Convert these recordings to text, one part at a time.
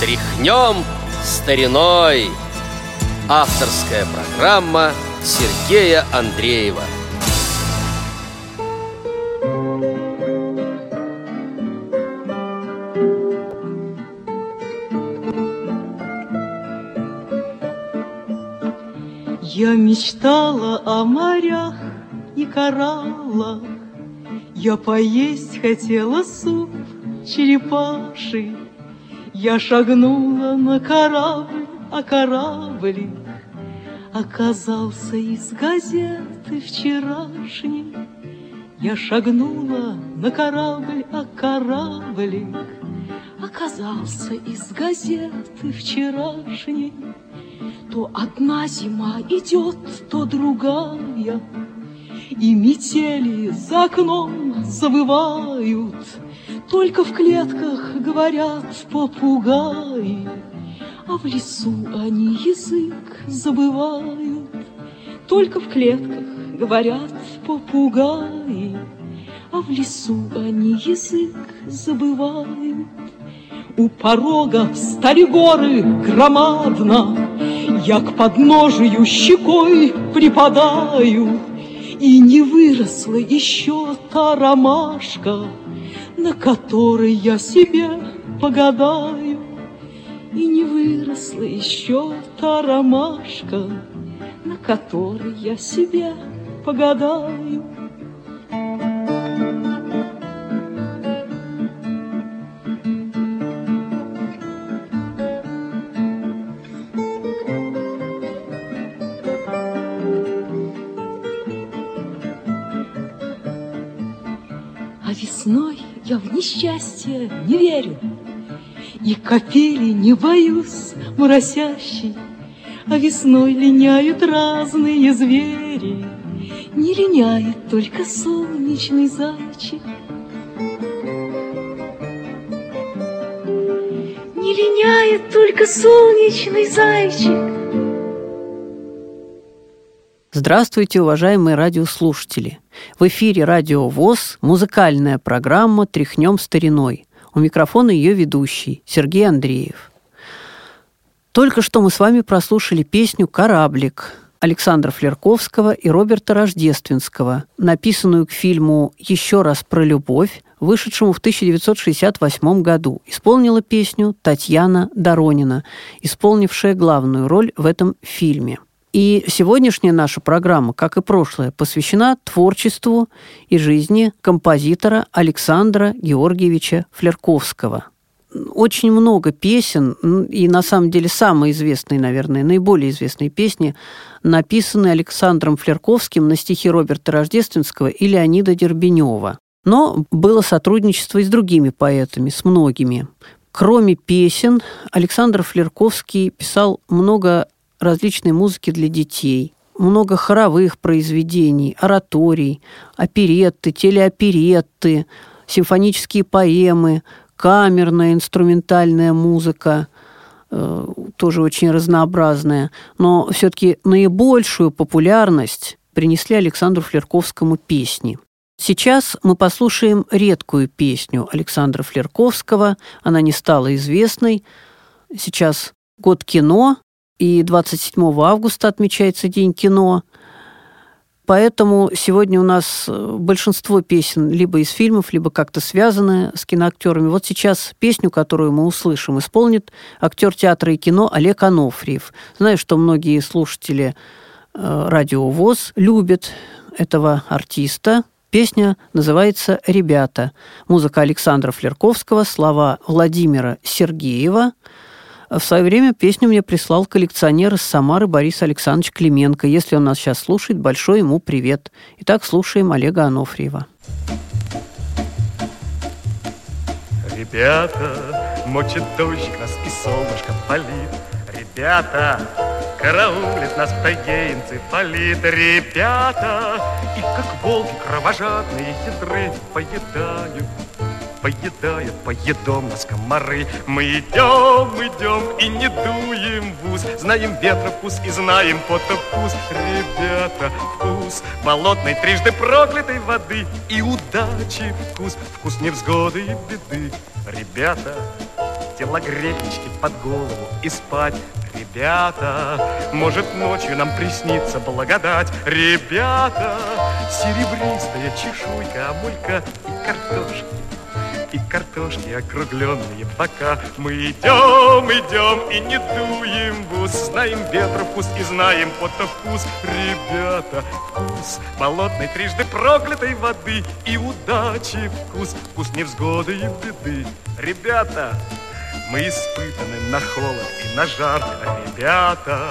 Тряхнем стариной. Авторская программа Сергея Андреева. Я мечтала о морях и кораллах. Я поесть хотела суп черепаший Я шагнула на корабль, а кораблик Оказался из газеты вчерашней. Я шагнула на корабль, а кораблик Оказался из газеты вчерашней. То одна зима идет, то другая, И метели за окном завывают, Только в клетках говорят попугаи, А в лесу они язык забывают. Только в клетках говорят попугаи, А в лесу они язык забывают. У порога стали горы громадно, Я к подножию щекой припадаю, И не выросла еще та ромашка, На которой я себе погадаю. И не выросла еще та ромашка, На которой я себе погадаю. А весной я в несчастье не верю, И капели не боюсь моросящей, А весной линяют разные звери, Не линяет только солнечный зайчик. Не линяет только солнечный зайчик. Здравствуйте, уважаемые радиослушатели! В эфире «Радио ВОЗ» музыкальная программа «Тряхнем стариной». У микрофона ее ведущий Сергей Андреев. Только что мы с вами прослушали песню «Кораблик» Александра Флерковского и Роберта Рождественского, написанную к фильму «Еще раз про любовь», вышедшему в 1968 году. Исполнила песню Татьяна Доронина, исполнившая главную роль в этом фильме – и сегодняшняя наша программа, как и прошлая, посвящена творчеству и жизни композитора Александра Георгиевича Флерковского. Очень много песен, и на самом деле самые известные, наверное, наиболее известные песни написаны Александром Флерковским на стихи Роберта Рождественского и Леонида Дербенева. Но было сотрудничество и с другими поэтами, с многими. Кроме песен, Александр Флерковский писал много различной музыки для детей, много хоровых произведений, ораторий, оперетты, телеоперетты, симфонические поэмы, камерная инструментальная музыка, э, тоже очень разнообразная. Но все-таки наибольшую популярность принесли Александру Флерковскому песни. Сейчас мы послушаем редкую песню Александра Флерковского. Она не стала известной. Сейчас год кино, и 27 августа отмечается День кино. Поэтому сегодня у нас э, большинство песен либо из фильмов, либо как-то связаны с киноактерами. Вот сейчас песню, которую мы услышим, исполнит актер театра и кино Олег Анофриев. Знаю, что многие слушатели э, радио ВОЗ любят этого артиста. Песня называется «Ребята». Музыка Александра Флерковского, слова Владимира Сергеева – в свое время песню мне прислал коллекционер из Самары Борис Александрович Клименко. Если он нас сейчас слушает, большой ему привет. Итак, слушаем Олега Анофриева. Ребята, мочит дождик, нас и солнышко палит. Ребята, караулит нас в тайге энцефалит. Ребята, и как волки кровожадные хитры поедают поедают поедом нас комары. Мы идем, идем и не дуем в ус, знаем ветра вкус и знаем пота вкус. Ребята, вкус болотной трижды проклятой воды и удачи вкус, вкус невзгоды и беды. Ребята, телогречки под голову и спать. Ребята, может ночью нам приснится благодать. Ребята, серебристая чешуйка, амулька и картошки и картошки округленные. Пока Мы идем, идем и не дуем в ус Знаем ветра вкус и знаем пота вкус Ребята, вкус болотной трижды проклятой воды И удачи вкус, вкус невзгоды и беды. Ребята, мы испытаны на холод и на жар. Ребята,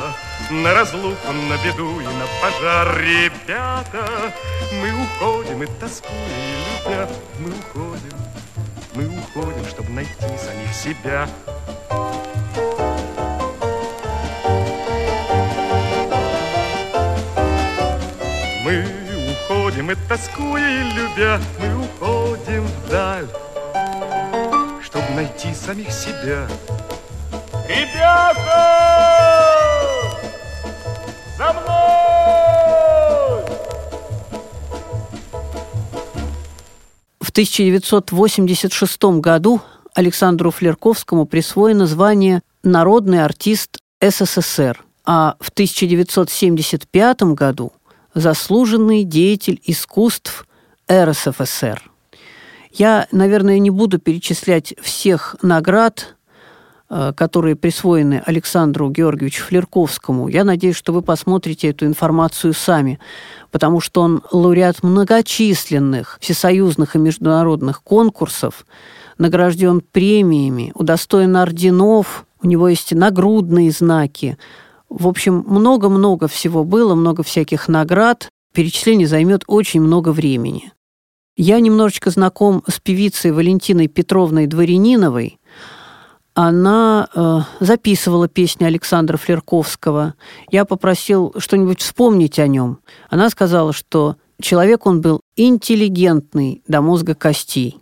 на разлуку, на беду и на пожар. Ребята, мы уходим и тоскуя и любя Мы уходим мы уходим, чтобы найти самих себя. Мы уходим и тоскуя и любя, мы уходим вдаль, чтобы найти самих себя. Ребята! В 1986 году Александру Флерковскому присвоено звание «Народный артист СССР», а в 1975 году «Заслуженный деятель искусств РСФСР». Я, наверное, не буду перечислять всех наград, которые присвоены Александру Георгиевичу Флерковскому. Я надеюсь, что вы посмотрите эту информацию сами, потому что он лауреат многочисленных всесоюзных и международных конкурсов, награжден премиями, удостоен орденов, у него есть нагрудные знаки. В общем, много-много всего было, много всяких наград. Перечисление займет очень много времени. Я немножечко знаком с певицей Валентиной Петровной Дворяниновой. Она э, записывала песни Александра Флерковского. Я попросил что-нибудь вспомнить о нем. Она сказала, что человек он был интеллигентный до мозга костей.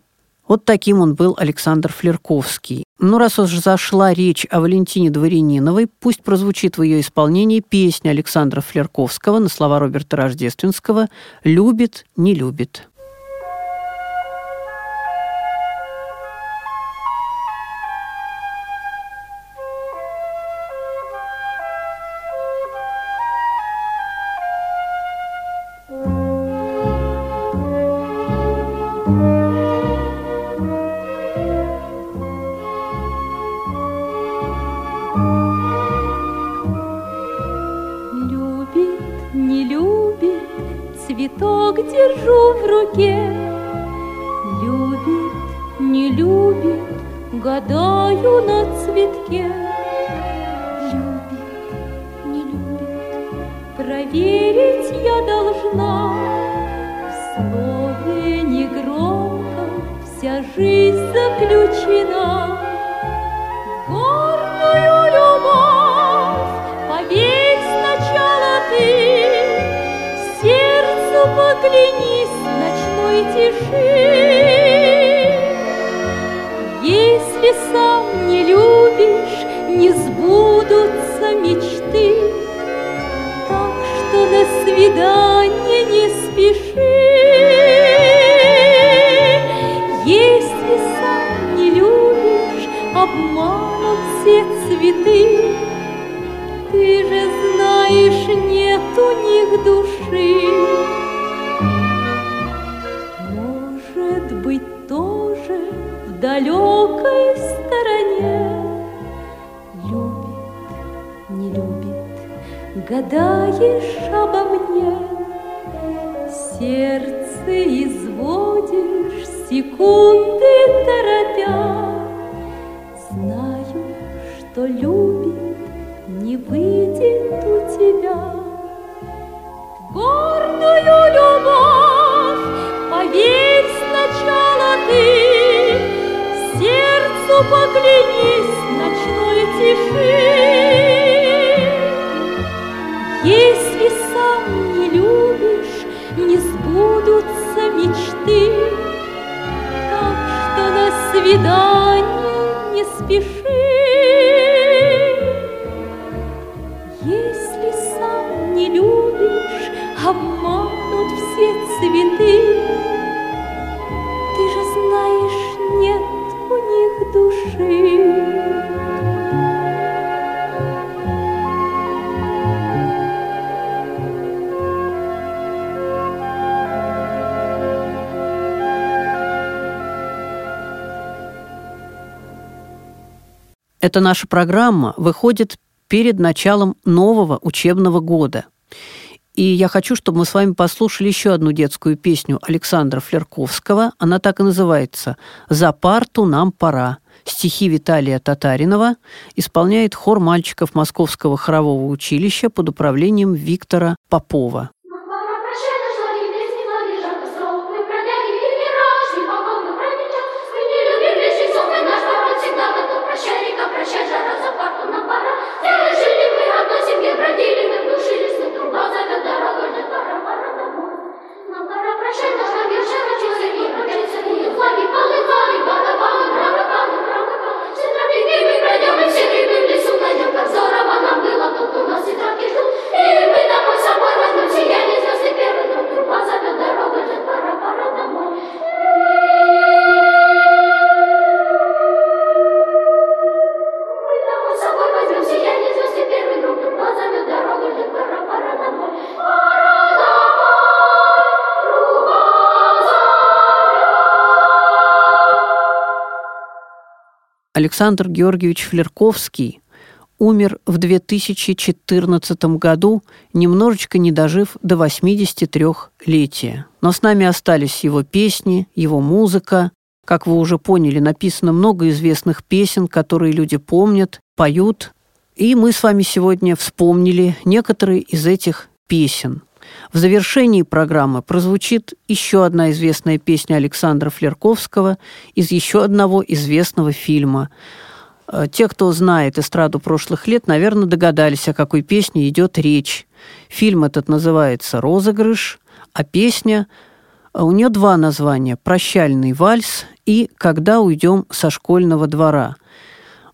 Вот таким он был Александр Флерковский. Ну, раз уж зашла речь о Валентине Дворяниновой, пусть прозвучит в ее исполнении песня Александра Флерковского на слова Роберта Рождественского «Любит, не любит». Цветок держу в руке. Любит, не любит, гадаю на цветке. Любит, не любит, проверить я должна. В слове негромко вся жизнь заключена. Сердцу поклянись ночной тиши. Если сам не любишь, не сбудутся мечты, так что до свидания не спеши. Если сам не любишь, обманут все цветы, ты же знаешь, нет у них души. Далекой стороне Любит, не любит, гадаешь обо мне. Сердце изводишь, секунды торопя. Знаю, что любит, не выйдет у тебя. Гордую поклянись ночной тиши. Если сам не любишь, не сбудутся мечты, Так что на свидание Эта наша программа выходит перед началом нового учебного года. И я хочу, чтобы мы с вами послушали еще одну детскую песню Александра Флерковского. Она так и называется «За парту нам пора». Стихи Виталия Татаринова исполняет хор мальчиков Московского хорового училища под управлением Виктора Попова. Александр Георгиевич Флерковский умер в 2014 году, немножечко не дожив до 83-летия. Но с нами остались его песни, его музыка. Как вы уже поняли, написано много известных песен, которые люди помнят, поют. И мы с вами сегодня вспомнили некоторые из этих песен. В завершении программы прозвучит еще одна известная песня Александра Флерковского из еще одного известного фильма. Э, те, кто знает эстраду прошлых лет, наверное, догадались, о какой песне идет речь. Фильм этот называется «Розыгрыш», а песня э, у нее два названия «Прощальный вальс» и «Когда уйдем со школьного двора».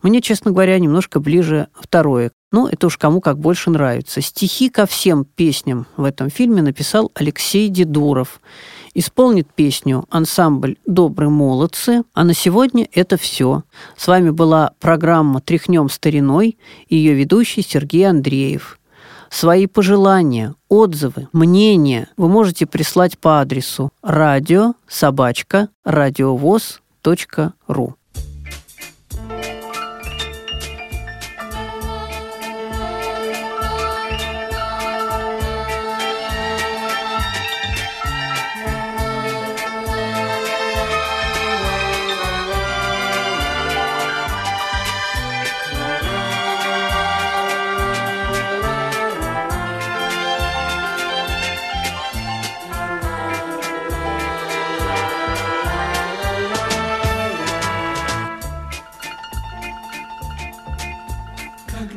Мне, честно говоря, немножко ближе второе. Ну, это уж кому как больше нравится. Стихи ко всем песням в этом фильме написал Алексей Дедуров. Исполнит песню ансамбль «Добрые молодцы». А на сегодня это все. С вами была программа «Тряхнем стариной» и ее ведущий Сергей Андреев. Свои пожелания, отзывы, мнения вы можете прислать по адресу радио собачка радиовоз.ру.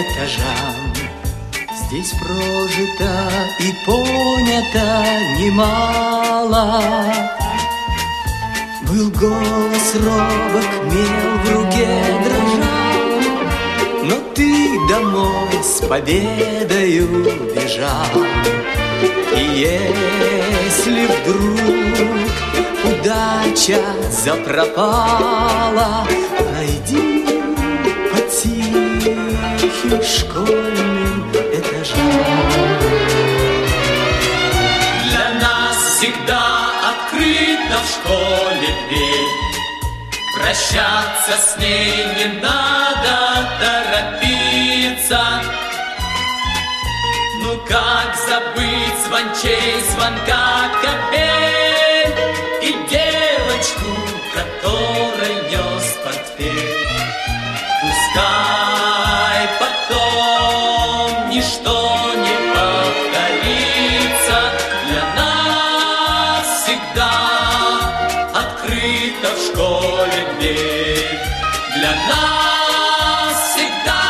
этажам Здесь прожито и понято немало. Был голос робок, мел в руке дрожал Но ты домой с победою бежал И если вдруг удача запропала тихим школьным этажам. Для нас всегда открыта в школе дверь. Прощаться с ней не надо торопиться. Ну как забыть звончей звонка капель открыта в школе дверь для нас всегда.